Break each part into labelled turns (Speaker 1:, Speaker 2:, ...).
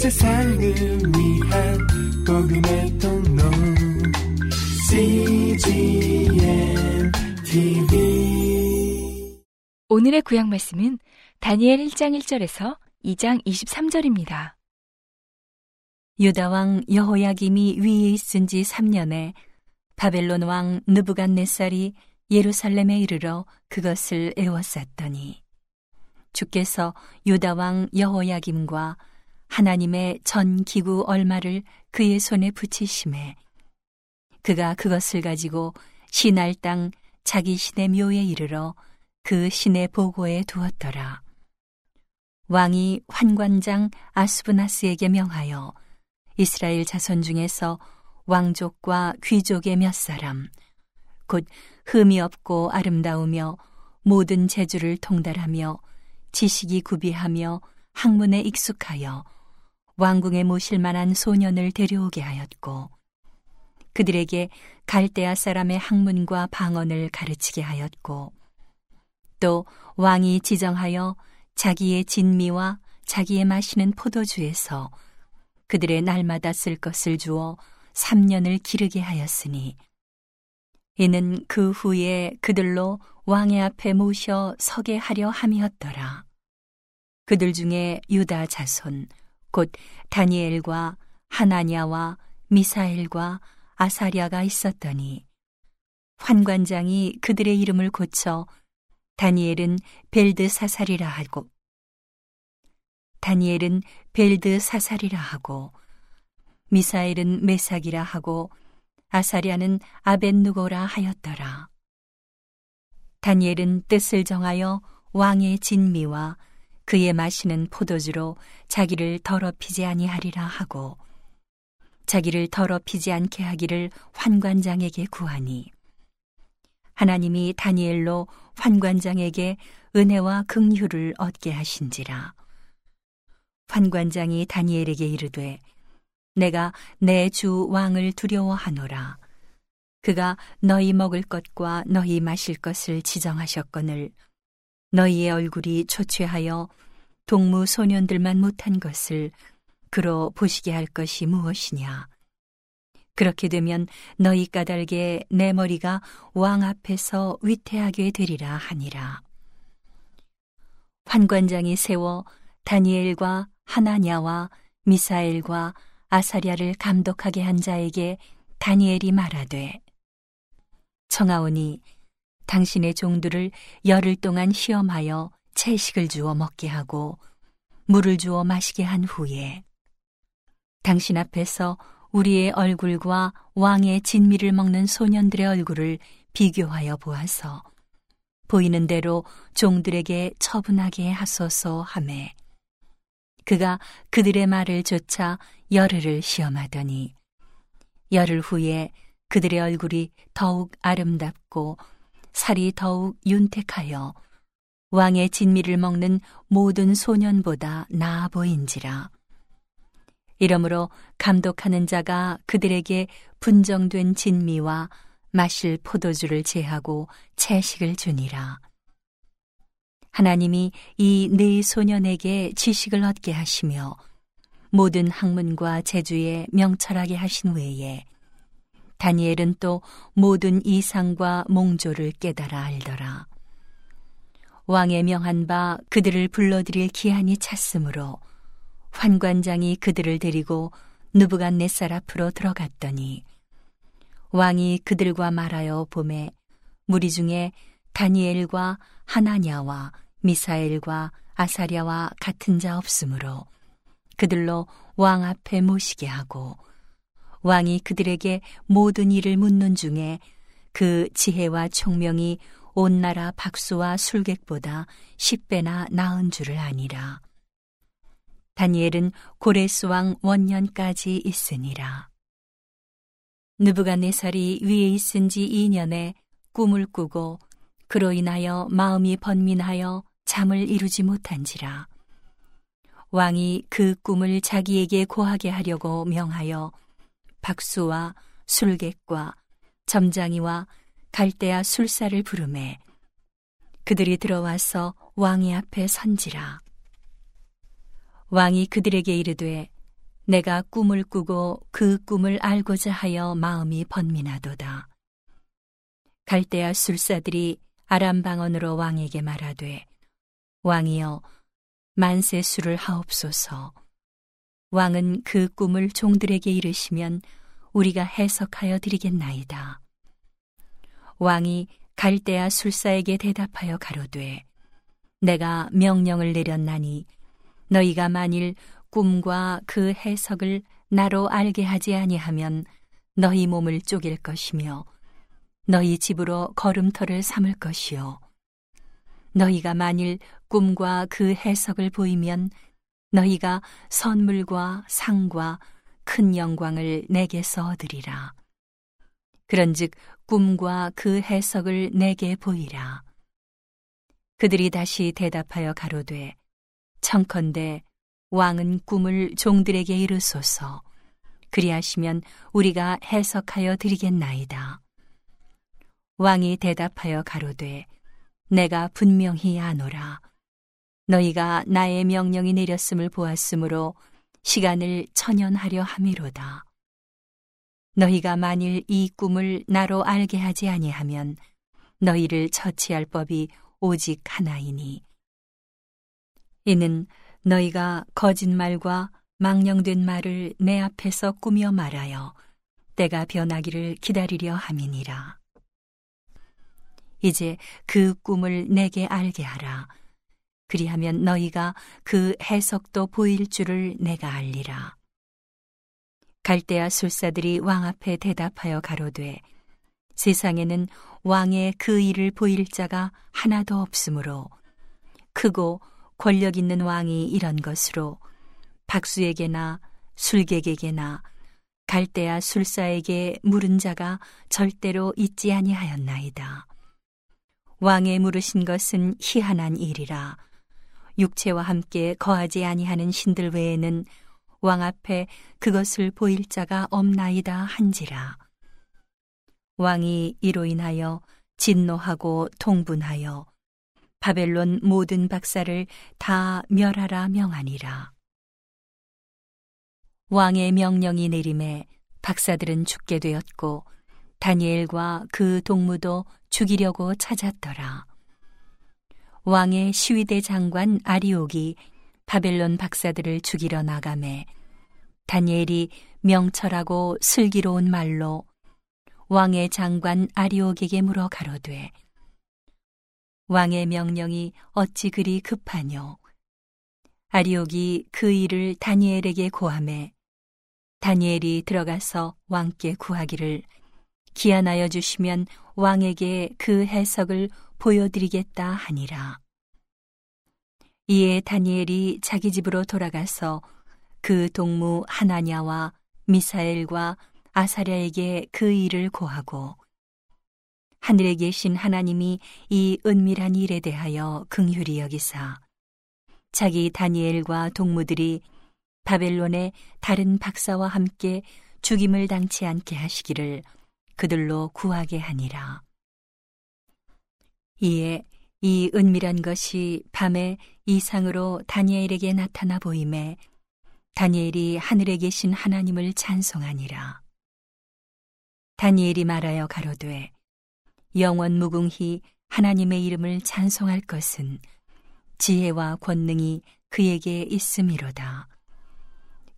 Speaker 1: 세상을 위한 복음의 통로 CGM TV
Speaker 2: 오늘의 구약 말씀은 다니엘 1장 1절에서 2장 23절입니다.
Speaker 3: 유다 왕 여호야김이 위에 있은 지 3년에 바벨론 왕 느부갓네살이 예루살렘에 이르러 그것을 에워쌌더니 주께서 유다 왕 여호야김과 하나님의 전 기구 얼마를 그의 손에 붙이심에 그가 그것을 가지고 신할 땅 자기 신의 묘에 이르러 그 신의 보고에 두었더라. 왕이 환관장 아스브나스에게 명하여 이스라엘 자손 중에서 왕족과 귀족의 몇 사람, 곧 흠이 없고 아름다우며 모든 재주를 통달하며 지식이 구비하며 학문에 익숙하여 왕궁에 모실 만한 소년을 데려오게 하였고 그들에게 갈대아 사람의 학문과 방언을 가르치게 하였고 또 왕이 지정하여 자기의 진미와 자기의 마시는 포도주에서 그들의 날마다 쓸 것을 주어 3년을 기르게 하였으니 이는 그 후에 그들로 왕의 앞에 모셔 서게 하려 함이었더라. 그들 중에 유다 자손 곧 다니엘과 하나냐와 미사엘과 아사랴가 있었더니 환관장이 그들의 이름을 고쳐 다니엘은 벨드 사살이라 하고 다니엘은 벨드 사살이라 하고 미사엘은 메삭이라 하고 아사랴는 아벤누고라 하였더라. 다니엘은 뜻을 정하여 왕의 진미와 그의 마시는 포도주로 자기를 더럽히지 아니하리라 하고 자기를 더럽히지 않게 하기를 환관장에게 구하니 하나님이 다니엘로 환관장에게 은혜와 긍휼을 얻게 하신지라. 환관장이 다니엘에게 이르되 내가 내 주 왕을 두려워하노라. 그가 너희 먹을 것과 너희 마실 것을 지정하셨거늘 너희의 얼굴이 초췌하여 동무 소년들만 못한 것을 그로 보시게 할 것이 무엇이냐. 그렇게 되면 너희 까닭에 내 머리가 왕 앞에서 위태하게 되리라 하니라. 환관장이 세워 다니엘과 하나냐와 미사엘과 아사랴를 감독하게 한 자에게 다니엘이 말하되 청하오니 당신의 종들을 열흘 동안 시험하여 채식을 주어 먹게 하고 물을 주어 마시게 한 후에 당신 앞에서 우리의 얼굴과 왕의 진미를 먹는 소년들의 얼굴을 비교하여 보아서 보이는 대로 종들에게 처분하게 하소서 하매 그가 그들의 말을 조차 열흘을 시험하더니 열흘 후에 그들의 얼굴이 더욱 아름답고 살이 더욱 윤택하여 왕의 진미를 먹는 모든 소년보다 나아 보인지라. 이러므로 감독하는 자가 그들에게 분정된 진미와 마실 포도주를 제하고 채식을 주니라. 하나님이 이 네 소년에게 지식을 얻게 하시며 모든 학문과 재주에 명철하게 하신 외에 다니엘은 또 모든 이상과 몽조를 깨달아 알더라. 왕의 명한 바 그들을 불러들일 기한이 찼으므로 환관장이 그들을 데리고 누부갓네살 앞으로 들어갔더니 왕이 그들과 말하여 봄에 무리 중에 다니엘과 하나냐와 미사엘과 아사랴와 같은 자 없으므로 그들로 왕 앞에 모시게 하고 왕이 그들에게 모든 일을 묻는 중에 그 지혜와 총명이 온 나라 박수와 술객보다 십배나 나은 줄을 아니라. 다니엘은 고레스 왕 원년까지 있으니라. 느부갓네살이 위에 있은 지 2년에 꿈을 꾸고 그로 인하여 마음이 번민하여 잠을 이루지 못한지라. 왕이 그 꿈을 자기에게 고하게 하려고 명하여 박수와 술객과 점장이와 갈대아 술사를 부르매 그들이 들어와서 왕의 앞에 선지라 왕이 그들에게 이르되 내가 꿈을 꾸고 그 꿈을 알고자 하여 마음이 번민하도다. 갈대아 술사들이 아람 방언으로 왕에게 말하되 왕이여 만세 수를 하옵소서. 왕은 그 꿈을 종들에게 이르시면 우리가 해석하여 드리겠나이다. 왕이 갈대아 술사에게 대답하여 가로되 내가 명령을 내렸나니 너희가 만일 꿈과 그 해석을 나로 알게 하지 아니하면 너희 몸을 쪼갤 것이며 너희 집으로 걸음터를 삼을 것이요 너희가 만일 꿈과 그 해석을 보이면 너희가 선물과 상과 큰 영광을 내게서 얻으리라. 그런즉 꿈과 그 해석을 내게 보이라. 그들이 다시 대답하여 가로되 청컨대 왕은 꿈을 종들에게 이르소서 그리하시면 우리가 해석하여 드리겠나이다. 왕이 대답하여 가로되 내가 분명히 아노라. 너희가 나의 명령이 내렸음을 보았으므로 시간을 천연하려 함이로다. 너희가 만일 이 꿈을 나로 알게 하지 아니하면 너희를 처치할 법이 오직 하나이니. 이는 너희가 거짓말과 망령된 말을 내 앞에서 꾸며 말하여 때가 변하기를 기다리려 함이니라. 이제 그 꿈을 내게 알게 하라. 그리하면 너희가 그 해석도 보일 줄을 내가 알리라. 갈대아 술사들이 왕 앞에 대답하여 가로되 세상에는 왕의 그 일을 보일 자가 하나도 없으므로 크고 권력 있는 왕이 이런 것으로 박수에게나 술객에게나 갈대아 술사에게 물은 자가 절대로 있지 아니하였나이다. 왕의 물으신 것은 희한한 일이라 육체와 함께 거하지 아니하는 신들 외에는 왕 앞에 그것을 보일 자가 없나이다 한지라. 왕이 이로 인하여 진노하고 통분하여 바벨론 모든 박사를 다 멸하라 명하니라. 왕의 명령이 내림에 박사들은 죽게 되었고 다니엘과 그 동무도 죽이려고 찾았더라. 왕의 시위대 장관 아리옥이 바벨론 박사들을 죽이러 나가매 다니엘이 명철하고 슬기로운 말로 왕의 장관 아리옥에게 물어 가로되 왕의 명령이 어찌 그리 급하뇨? 아리옥이 그 일을 다니엘에게 고함해 다니엘이 들어가서 왕께 구하기를 기한하여 주시면 왕에게 그 해석을 보여드리겠다 하니라. 이에 다니엘이 자기 집으로 돌아가서 그 동무 하나냐와 미사엘과 아사랴에게 그 일을 고하고 하늘에 계신 하나님이 이 은밀한 일에 대하여 긍휼히 여기사 자기 다니엘과 동무들이 바벨론의 다른 박사와 함께 죽임을 당치 않게 하시기를 그들로 구하게 하니라. 이에 이 은밀한 것이 밤에 이상으로 다니엘에게 나타나 보임에 다니엘이 하늘에 계신 하나님을 찬송하니라. 다니엘이 말하여 가로되 영원 무궁히 하나님의 이름을 찬송할 것은 지혜와 권능이 그에게 있음이로다.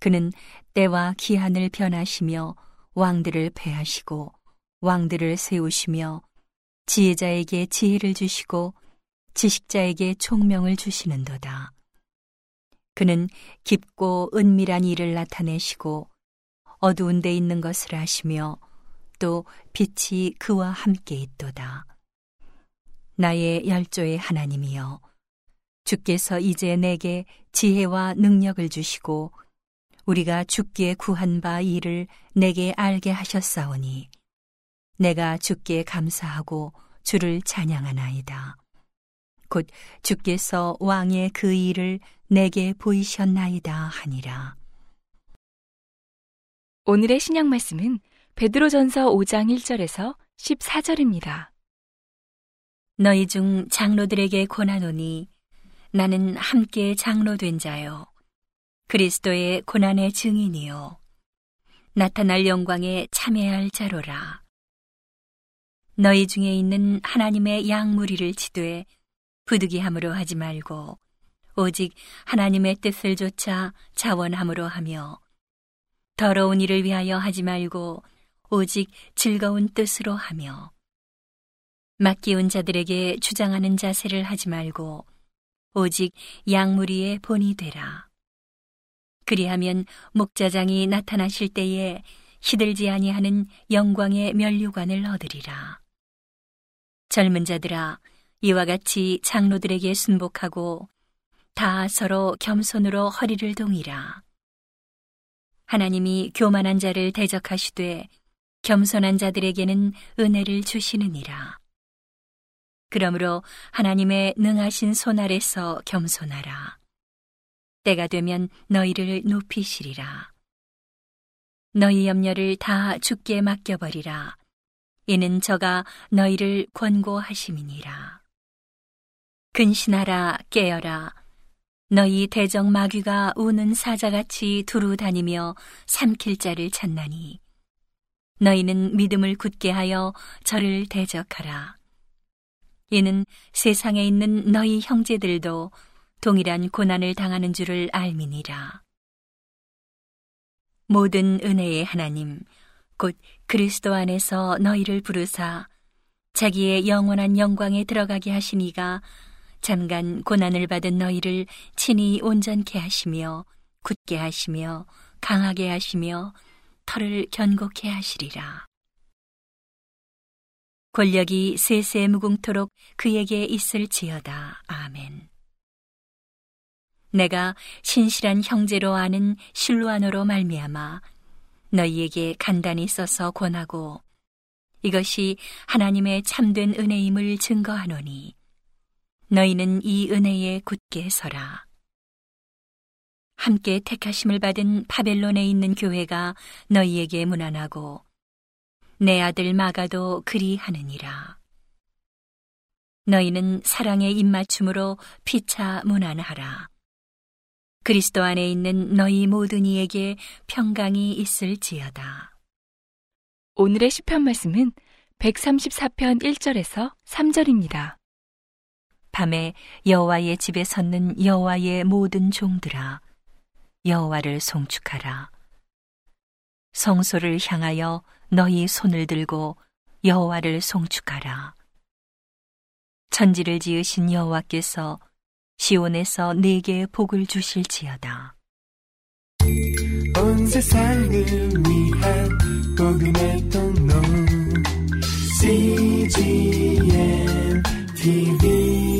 Speaker 3: 그는 때와 기한을 변하시며 왕들을 패하시고 왕들을 세우시며 지혜자에게 지혜를 주시고 지식자에게 총명을 주시는도다. 그는 깊고 은밀한 일을 나타내시고 어두운 데 있는 것을 아시며 또 빛이 그와 함께 있도다. 나의 열조의 하나님이여 주께서 이제 내게 지혜와 능력을 주시고 우리가 죽기에 구한 바 일을 내게 알게 하셨사오니 내가 주께 감사하고 주를 찬양하나이다. 곧 주께서 왕의 그 일을 내게 보이셨나이다 하니라.
Speaker 2: 오늘의 신약 말씀은 베드로전서 5장 1절에서 14절입니다.
Speaker 3: 너희 중 장로들에게 권하노니 나는 함께 장로된 자요. 그리스도의 고난의 증인이요. 나타날 영광에 참여할 자로라. 너희 중에 있는 하나님의 양무리를 치되 부득이함으로 하지 말고 오직 하나님의 뜻을 조차 자원함으로 하며 더러운 일을 위하여 하지 말고 오직 즐거운 뜻으로 하며 맡기운 자들에게 주장하는 자세를 하지 말고 오직 양무리의 본이 되라. 그리하면 목자장이 나타나실 때에 시들지 아니하는 영광의 면류관을 얻으리라. 젊은 자들아 이와 같이 장로들에게 순복하고 다 서로 겸손으로 허리를 동이라. 하나님이 교만한 자를 대적하시되 겸손한 자들에게는 은혜를 주시느니라. 그러므로 하나님의 능하신 손 아래서 겸손하라. 때가 되면 너희를 높이시리라. 너희 염려를 다 죽게 맡겨버리라. 이는 저가 너희를 권고하심이니라. 근신하라 깨어라. 너희 대적 마귀가 우는 사자같이 두루 다니며 삼킬 자를 찾나니 너희는 믿음을 굳게 하여 저를 대적하라. 이는 세상에 있는 너희 형제들도 동일한 고난을 당하는 줄을 알미니라. 모든 은혜의 하나님, 곧 그리스도 안에서 너희를 부르사 자기의 영원한 영광에 들어가게 하시니가 잠깐 고난을 받은 너희를 친히 온전케 하시며 굳게 하시며 강하게 하시며 털을 견고케 하시리라. 권력이 세세 무궁토록 그에게 있을지어다. 아멘. 내가 신실한 형제로 아는 실루아노로 말미암아 너희에게 간단히 써서 권하고 이것이 하나님의 참된 은혜임을 증거하노니 너희는 이 은혜에 굳게 서라. 함께 택하심을 받은 바벨론에 있는 교회가 너희에게 무난하고 내 아들 마가도 그리하느니라. 너희는 사랑의 입맞춤으로 피차 무난하라. 그리스도 안에 있는 너희 모든 이에게 평강이 있을지어다.
Speaker 2: 오늘의 시편 말씀은 134편 1절에서 3절입니다.
Speaker 3: 밤에 여호와의 집에 섰는 여호와의 모든 종들아 여호와를 송축하라. 성소를 향하여 너희 손을 들고 여호와를 송축하라. 천지를 지으신 여호와께서 시온에서 내게 복을 주실지어다.
Speaker 1: 온 세상을 위한 복음의 통로 CGM TV